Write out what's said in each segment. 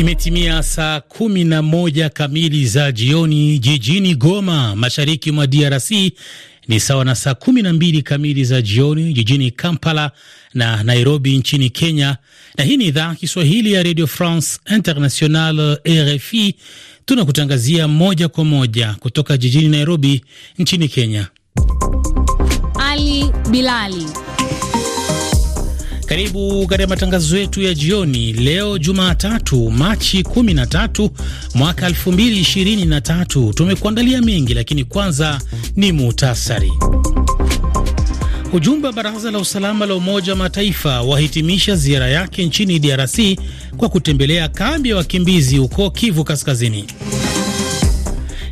Imetimia saa kumi na moja kamili za jioni jijini Goma, mashariki mwa DRC. Ni sawa na saa kumi na mbili kamili za jioni jijini Kampala na Nairobi nchini Kenya. Na hii ni idhaa Kiswahili ya Radio France International, RFI. Tunakutangazia moja kwa moja kutoka jijini Nairobi nchini Kenya. Ali Bilali karibu katika matangazo yetu ya jioni leo Jumatatu, Machi 13 mwaka 2023. Tumekuandalia mengi, lakini kwanza ni muhtasari. Ujumbe wa Baraza la Usalama la Umoja wa Mataifa wahitimisha ziara yake nchini DRC kwa kutembelea kambi ya wakimbizi huko Kivu Kaskazini.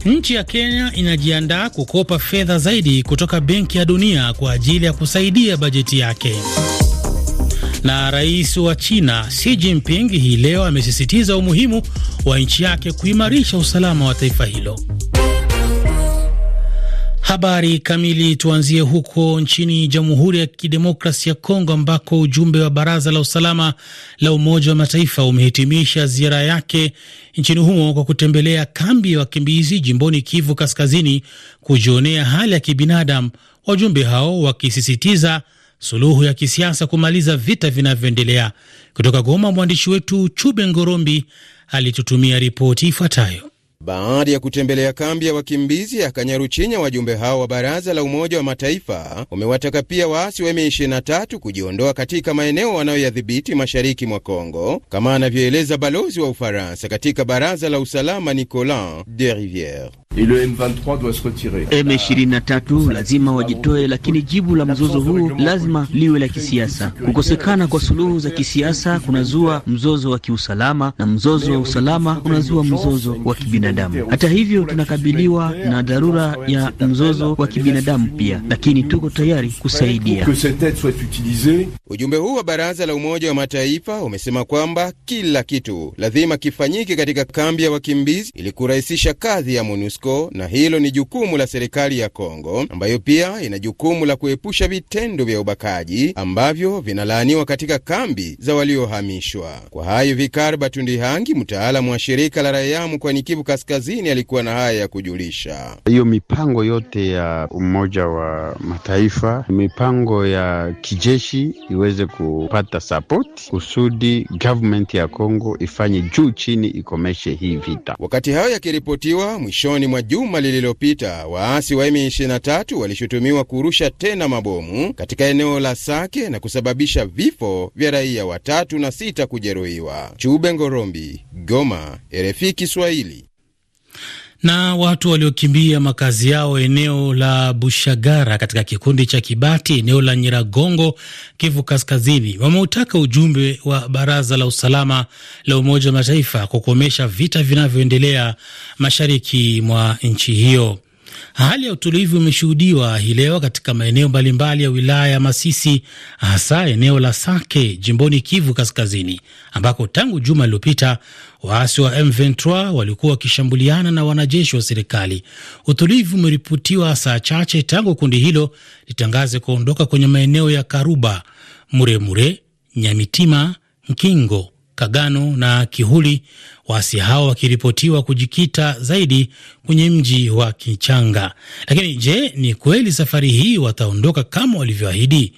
Nchi ya Kenya inajiandaa kukopa fedha zaidi kutoka Benki ya Dunia kwa ajili ya kusaidia bajeti yake. Na rais wa China Xi Jinping hii leo amesisitiza umuhimu wa nchi yake kuimarisha usalama wa taifa hilo. Habari kamili, tuanzie huko nchini Jamhuri ya Kidemokrasi ya Kongo ambako ujumbe wa Baraza la Usalama la Umoja wa Mataifa umehitimisha ziara yake nchini humo kwa kutembelea kambi ya wakimbizi jimboni Kivu Kaskazini kujionea hali ya kibinadamu, wajumbe hao wakisisitiza suluhu ya kisiasa kumaliza vita vinavyoendelea. Kutoka Goma, mwandishi wetu Chube Ngorombi alitutumia ripoti ifuatayo. Baada ya kutembelea kambi ya wakimbizi ya Kanyaruchinya, wajumbe hao wa baraza la Umoja wa Mataifa wamewataka pia waasi wa M23 kujiondoa katika maeneo wanayoyadhibiti mashariki mwa Kongo, kama anavyoeleza balozi wa Ufaransa katika baraza la usalama Nicolas de Riviere. M23 lazima wajitoe, lakini jibu la mzozo huu lazima liwe la kisiasa. Kukosekana kwa suluhu za kisiasa kunazua mzozo wa kiusalama, na mzozo wa usalama unazua mzozo wa kibinadamu. Hata hivyo, tunakabiliwa na dharura ya mzozo wa kibinadamu pia, lakini tuko tayari kusaidia. Ujumbe huu wa baraza la Umoja wa Mataifa umesema kwamba kila kitu lazima kifanyike katika kambi ya wakimbizi ili kurahisisha kazi ya MONUSCO na hilo ni jukumu la serikali ya Kongo ambayo pia ina jukumu la kuepusha vitendo vya ubakaji ambavyo vinalaaniwa katika kambi za waliohamishwa. Kwa hayo, Vikar Batundihangi, mtaalamu wa shirika la raia mkoani Kivu Kaskazini, alikuwa na haya ya kujulisha. Hiyo mipango yote ya Umoja wa Mataifa, mipango ya kijeshi iweze kupata sapoti kusudi government ya Kongo ifanye juu chini ikomeshe hii vita. Wakati hayo yakiripotiwa mwishoni mwa juma lililopita, waasi wa M23 walishutumiwa kurusha tena mabomu katika eneo la Sake na kusababisha vifo vya raia watatu na sita kujeruhiwa. Chube Ngorombi, Goma, RFI Kiswahili. Na watu waliokimbia makazi yao eneo la Bushagara katika kikundi cha Kibati eneo la Nyiragongo, Kivu Kaskazini, wameutaka ujumbe wa Baraza la Usalama la Umoja wa Mataifa kukomesha vita vinavyoendelea mashariki mwa nchi hiyo. Hali ya utulivu imeshuhudiwa hii leo katika maeneo mbalimbali ya wilaya ya Masisi, hasa eneo la Sake jimboni Kivu Kaskazini, ambako tangu juma lililopita waasi wa M23 walikuwa wakishambuliana na wanajeshi wa serikali. Utulivu umeripotiwa saa chache tangu kundi hilo litangaze kuondoka kwenye maeneo ya Karuba, Muremure, Nyamitima, Nkingo, Kagano na Kihuli, waasi hao wakiripotiwa kujikita zaidi kwenye mji wa Kichanga. Lakini je, ni kweli safari hii wataondoka kama walivyoahidi?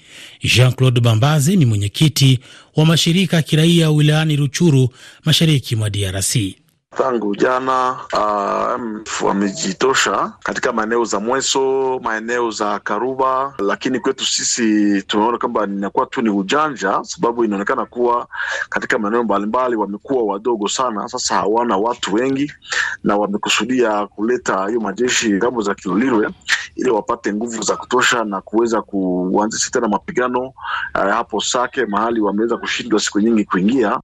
Jean Claude Bambaze ni mwenyekiti wa mashirika ya kiraia wilayani Ruchuru, mashariki mwa DRC. Tangu jana uh, wamejitosha katika maeneo za Mweso, maeneo za Karuba, lakini kwetu sisi tumeona kwamba inakuwa tu ni ujanja, sababu inaonekana kuwa katika maeneo mbalimbali wamekuwa wadogo sana. Sasa hawana watu wengi, na wamekusudia kuleta hiyo majeshi ng'ambo za Kilolirwe ili wapate nguvu za kutosha na kuweza kuanzisha tena mapigano uh, hapo Sake, mahali wameweza kushindwa siku nyingi kuingia.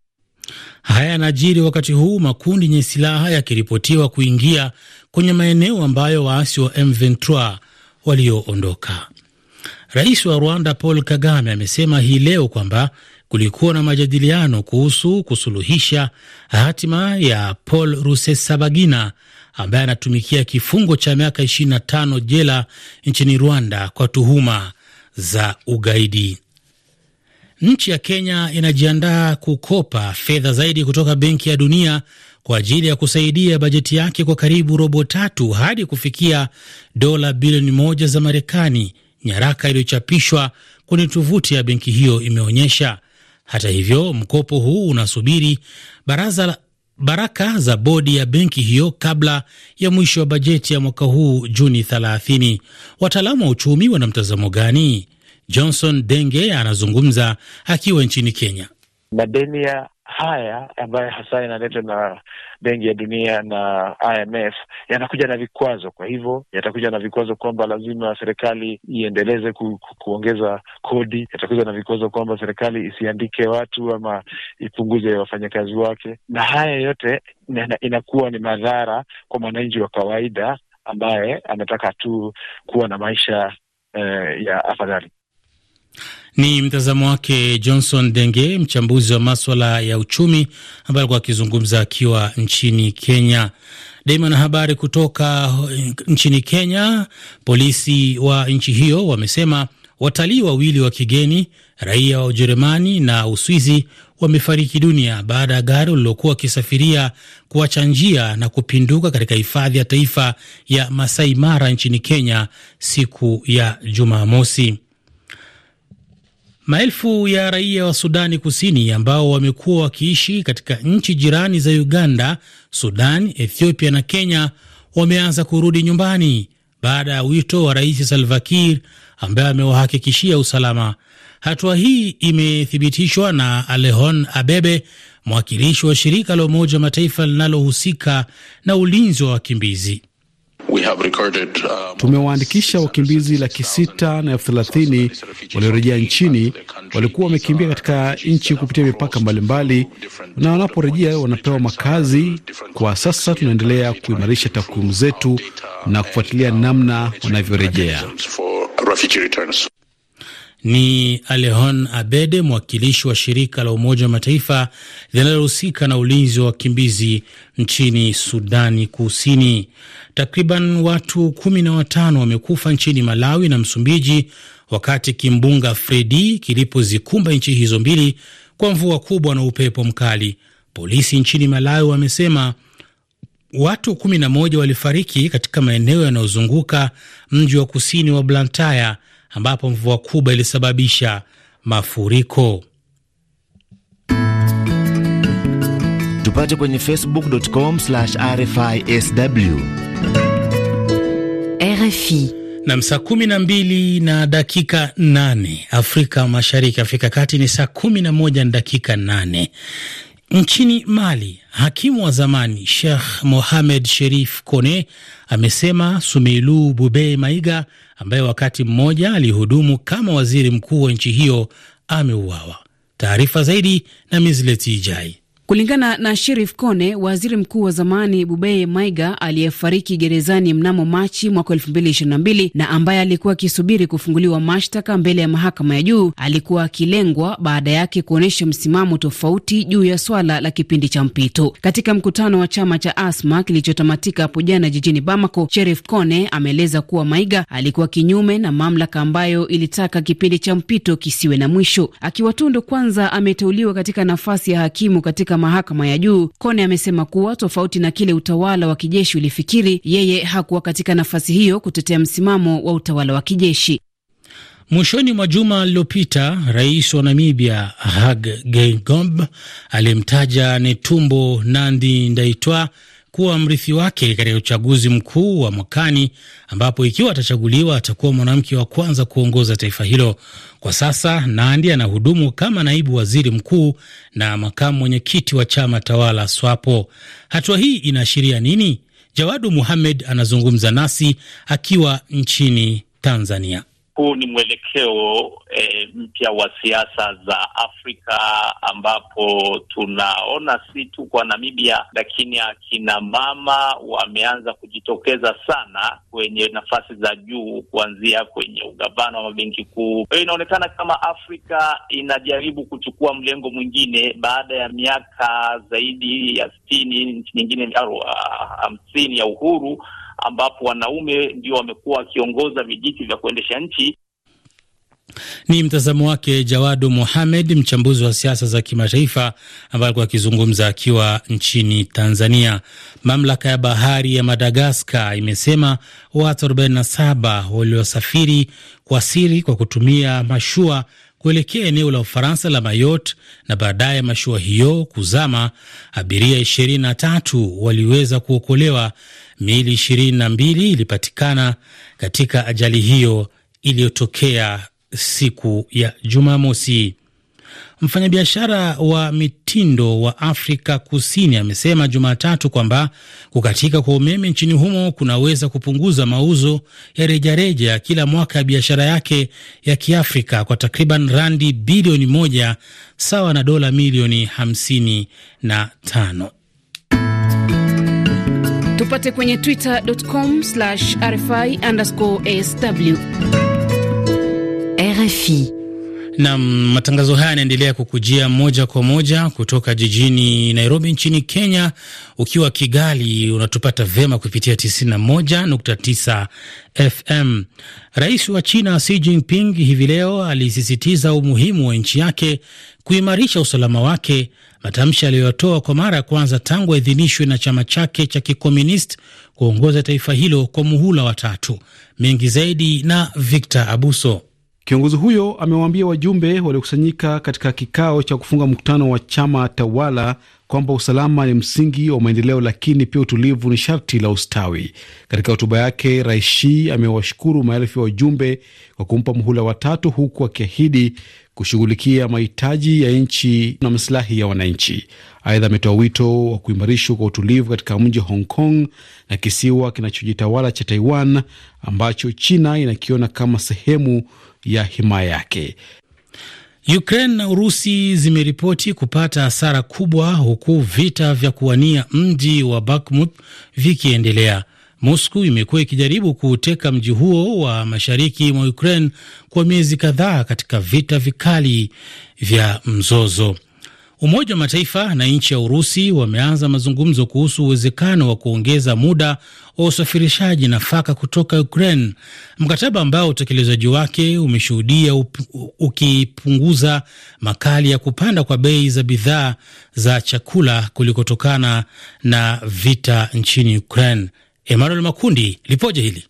Haya yanajiri wakati huu makundi yenye silaha yakiripotiwa kuingia kwenye maeneo ambayo waasi wa M23 walioondoka. Rais wa Rwanda Paul Kagame amesema hii leo kwamba kulikuwa na majadiliano kuhusu kusuluhisha hatima ya Paul Rusesabagina ambaye anatumikia kifungo cha miaka 25 jela nchini Rwanda kwa tuhuma za ugaidi. Nchi ya Kenya inajiandaa kukopa fedha zaidi kutoka Benki ya Dunia kwa ajili ya kusaidia bajeti yake kwa karibu robo tatu hadi kufikia dola bilioni moja za Marekani, nyaraka iliyochapishwa kwenye tovuti ya benki hiyo imeonyesha. Hata hivyo, mkopo huu unasubiri baraza la baraka za bodi ya benki hiyo kabla ya mwisho wa bajeti ya mwaka huu Juni 30. Wataalamu wa uchumi wana mtazamo gani? Johnson Denge anazungumza akiwa nchini Kenya. Madeni ya haya ambayo hasa yanaletwa na Benki ya Dunia na IMF yanakuja na vikwazo. Kwa hivyo yatakuja na vikwazo kwamba lazima serikali iendeleze ku, ku, kuongeza kodi. Yatakuja na vikwazo kwamba serikali isiandike watu ama ipunguze wafanyakazi wake, na haya yote inakuwa ni madhara kwa mwananchi wa kawaida ambaye anataka tu kuwa na maisha eh, ya afadhali. Ni mtazamo wake Johnson Denge, mchambuzi wa maswala ya uchumi, ambaye alikuwa akizungumza akiwa nchini Kenya. Daima na habari kutoka nchini Kenya. Polisi wa nchi hiyo wamesema watalii wawili wa kigeni, raia wa Ujerumani na Uswizi, wamefariki dunia baada ya gari lililokuwa wakisafiria kuacha njia na kupinduka katika hifadhi ya taifa ya Masai Mara nchini Kenya siku ya Jumamosi. Maelfu ya raia wa Sudani Kusini ambao wamekuwa wakiishi katika nchi jirani za Uganda, Sudan, Ethiopia na Kenya wameanza kurudi nyumbani baada ya wito wa Rais Salva Kiir ambaye amewahakikishia usalama. Hatua hii imethibitishwa na Alehon Abebe, mwakilishi wa shirika la Umoja wa Mataifa linalohusika na ulinzi wa wakimbizi. Tumewaandikisha wakimbizi laki sita na elfu thelathini waliorejea nchini. Walikuwa wamekimbia katika nchi kupitia mipaka mbalimbali, na wanaporejea wanapewa makazi. Kwa sasa tunaendelea kuimarisha takwimu zetu na kufuatilia namna wanavyorejea. Ni Alehon Abede, mwakilishi wa shirika la Umoja wa Mataifa linalohusika na ulinzi wa wakimbizi nchini Sudani Kusini. Takriban watu kumi na watano wamekufa nchini Malawi na Msumbiji wakati kimbunga Fredi kilipozikumba nchi hizo mbili kwa mvua kubwa na upepo mkali. Polisi nchini Malawi wamesema watu kumi na moja walifariki katika maeneo yanayozunguka mji wa kusini wa Blantyre ambapo mvua kubwa ilisababisha mafuriko. Tupate kwenye facebook.com RFISW. RFI Nam, saa kumi na mbili na dakika nane Afrika Mashariki, Afrika Kati ni saa kumi na moja na dakika nane. Nchini Mali, hakimu wa zamani Sheikh Mohamed Sherif Kone amesema Sumeilu Bube Maiga ambaye wakati mmoja alihudumu kama waziri mkuu wa nchi hiyo ameuawa. Taarifa zaidi na Mizleti Ijai. Kulingana na Sherif Kone, waziri mkuu wa zamani Bubeye Maiga aliyefariki gerezani mnamo Machi mwaka elfu mbili ishirini na mbili na ambaye alikuwa akisubiri kufunguliwa mashtaka mbele ya mahakama ya juu alikuwa akilengwa baada yake kuonyesha msimamo tofauti juu ya swala la kipindi cha mpito. Katika mkutano wa chama cha Asma kilichotamatika hapo jana jijini Bamako, Sherif Kone ameeleza kuwa Maiga alikuwa kinyume na mamlaka ambayo ilitaka kipindi cha mpito kisiwe na mwisho. Akiwa Tundu kwanza ameteuliwa katika nafasi ya hakimu katika mahakama ya juu. Kone amesema kuwa tofauti na kile utawala wa kijeshi ulifikiri, yeye hakuwa katika nafasi hiyo kutetea msimamo wa utawala wa kijeshi. Mwishoni mwa juma lililopita, rais wa Namibia Hage Geingob alimtaja Netumbo Nandi Ndaitwa kuwa mrithi wake katika uchaguzi mkuu wa mwakani, ambapo ikiwa atachaguliwa atakuwa mwanamke wa kwanza kuongoza taifa hilo. Kwa sasa Nandi anahudumu kama naibu waziri mkuu na makamu mwenyekiti wa chama tawala SWAPO. Hatua hii inaashiria nini? Jawadu Muhamed anazungumza nasi akiwa nchini Tanzania. Huu ni mwelekeo e, mpya wa siasa za Afrika ambapo tunaona si tu kwa Namibia, lakini akina mama wameanza kujitokeza sana kwenye nafasi za juu, kuanzia kwenye ugavana wa mabenki kuu. Kwa hiyo inaonekana kama Afrika inajaribu kuchukua mlengo mwingine baada ya miaka zaidi ya sitini, nchi nyingine hamsini ya uhuru ambapo wanaume ndio wamekuwa wakiongoza vijiti vya kuendesha nchi. Ni mtazamo wake Jawadu Mohamed, mchambuzi wa siasa za kimataifa, ambaye alikuwa akizungumza akiwa nchini Tanzania. Mamlaka ya bahari ya Madagaskar imesema watu 47 waliosafiri kwa siri kwa kutumia mashua kuelekea eneo la Ufaransa la Mayotte na baadaye mashua hiyo kuzama. Abiria 23 waliweza kuokolewa. Miili 22 ilipatikana katika ajali hiyo iliyotokea siku ya Jumamosi. Mfanyabiashara wa mitindo wa Afrika Kusini amesema Jumatatu kwamba kukatika kwa umeme nchini humo kunaweza kupunguza mauzo ya rejareja ya kila mwaka ya biashara yake ya Kiafrika kwa takriban randi bilioni moja sawa na dola milioni hamsini na tano. Tupate kwenye twitter.com RFI underscore sw RFI. Na matangazo haya yanaendelea kukujia moja kwa moja kutoka jijini Nairobi nchini Kenya. Ukiwa Kigali unatupata vema kupitia 91.9 FM. Rais wa China Xi Jinping hivi leo alisisitiza umuhimu wa nchi yake kuimarisha usalama wake, matamshi aliyotoa kwa mara ya kwanza tangu aidhinishwe na chama chake cha kikomunist kuongoza taifa hilo kwa muhula wa tatu. Mengi zaidi na Victor Abuso. Kiongozi huyo amewaambia wajumbe waliokusanyika katika kikao cha kufunga mkutano wa chama tawala kwamba usalama ni msingi wa maendeleo, lakini pia utulivu ni sharti la ustawi. Katika hotuba yake, Rais Xi amewashukuru maelfu ya wajumbe kwa kumpa muhula watatu, huku akiahidi kushughulikia mahitaji ya nchi na masilahi ya wananchi. Aidha, ametoa wito wa kuimarishwa kwa utulivu katika mji wa Hong Kong na kisiwa kinachojitawala cha Taiwan ambacho China inakiona kama sehemu ya himaya yake. Ukraine na Urusi zimeripoti kupata hasara kubwa huku vita vya kuwania mji wa Bakhmut vikiendelea. Moscow imekuwa ikijaribu kuuteka mji huo wa mashariki mwa Ukraine kwa miezi kadhaa katika vita vikali vya mzozo. Umoja wa Mataifa na nchi ya Urusi wameanza mazungumzo kuhusu uwezekano wa kuongeza muda wa usafirishaji nafaka kutoka Ukraine, mkataba ambao utekelezaji wake umeshuhudia ukipunguza makali ya kupanda kwa bei za bidhaa za chakula kulikotokana na vita nchini Ukraine. Emmanuel Makundi lipoje hili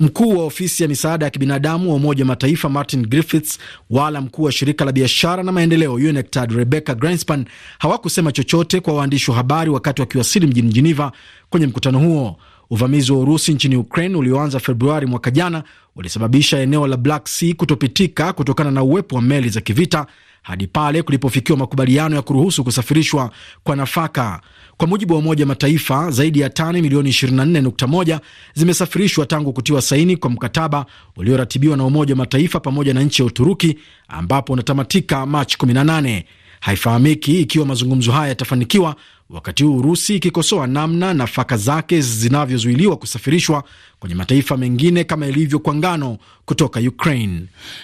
Mkuu wa ofisi ya misaada ya kibinadamu wa Umoja wa Mataifa Martin Griffiths wala mkuu wa shirika la biashara na maendeleo UNCTAD Rebecca Greenspan hawakusema chochote kwa waandishi wa habari wakati wakiwasili mjini Geneva kwenye mkutano huo. Uvamizi wa Urusi nchini Ukraine ulioanza Februari mwaka jana ulisababisha eneo la Black Sea kutopitika kutokana na uwepo wa meli za kivita hadi pale kulipofikiwa makubaliano ya kuruhusu kusafirishwa kwa nafaka. Kwa mujibu wa Umoja Mataifa, zaidi ya tani milioni 24.1 zimesafirishwa tangu kutiwa saini kwa mkataba ulioratibiwa na Umoja Mataifa pamoja na nchi ya Uturuki, ambapo unatamatika Machi 18. Haifahamiki ikiwa mazungumzo haya yatafanikiwa, wakati huu Urusi ikikosoa namna nafaka zake zinavyozuiliwa kusafirishwa kwenye mataifa mengine kama ilivyo kwa ngano kutoka Ukraine.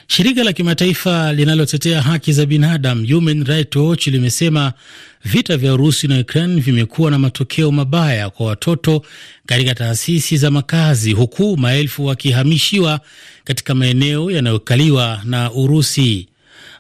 Shirika la kimataifa linalotetea haki za binadamu Human Rights Watch limesema vita vya Urusi na Ukraine vimekuwa na matokeo mabaya kwa watoto katika taasisi za makazi, huku maelfu wakihamishiwa katika maeneo yanayokaliwa na Urusi.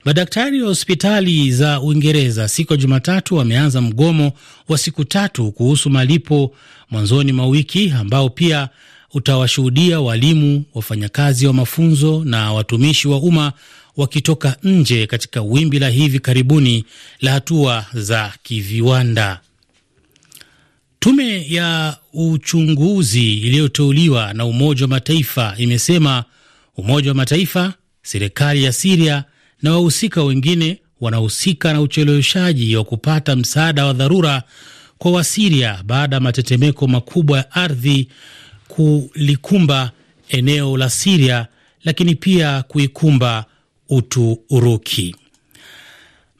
Madaktari wa hospitali za Uingereza siku ya Jumatatu wameanza mgomo wa siku tatu kuhusu malipo mwanzoni mwa wiki ambao pia utawashuhudia walimu, wafanyakazi wa mafunzo na watumishi wa umma wakitoka nje katika wimbi la hivi karibuni la hatua za kiviwanda. Tume ya uchunguzi iliyoteuliwa na Umoja wa Mataifa imesema Umoja wa Mataifa, serikali ya Siria na wahusika wengine wanahusika na ucheleweshaji wa kupata msaada wa dharura kwa Wasiria baada ya matetemeko makubwa ya ardhi kulikumba eneo la Siria, lakini pia kuikumba Uturuki.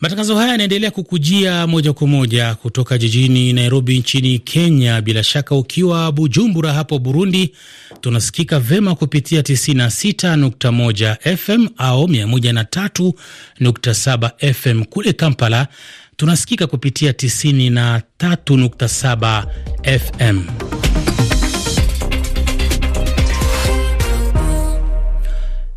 Matangazo haya yanaendelea kukujia moja kwa moja kutoka jijini Nairobi nchini Kenya. Bila shaka ukiwa Bujumbura hapo Burundi, tunasikika vema kupitia 96.1 FM au 103.7 FM. Kule Kampala tunasikika kupitia 93.7 FM.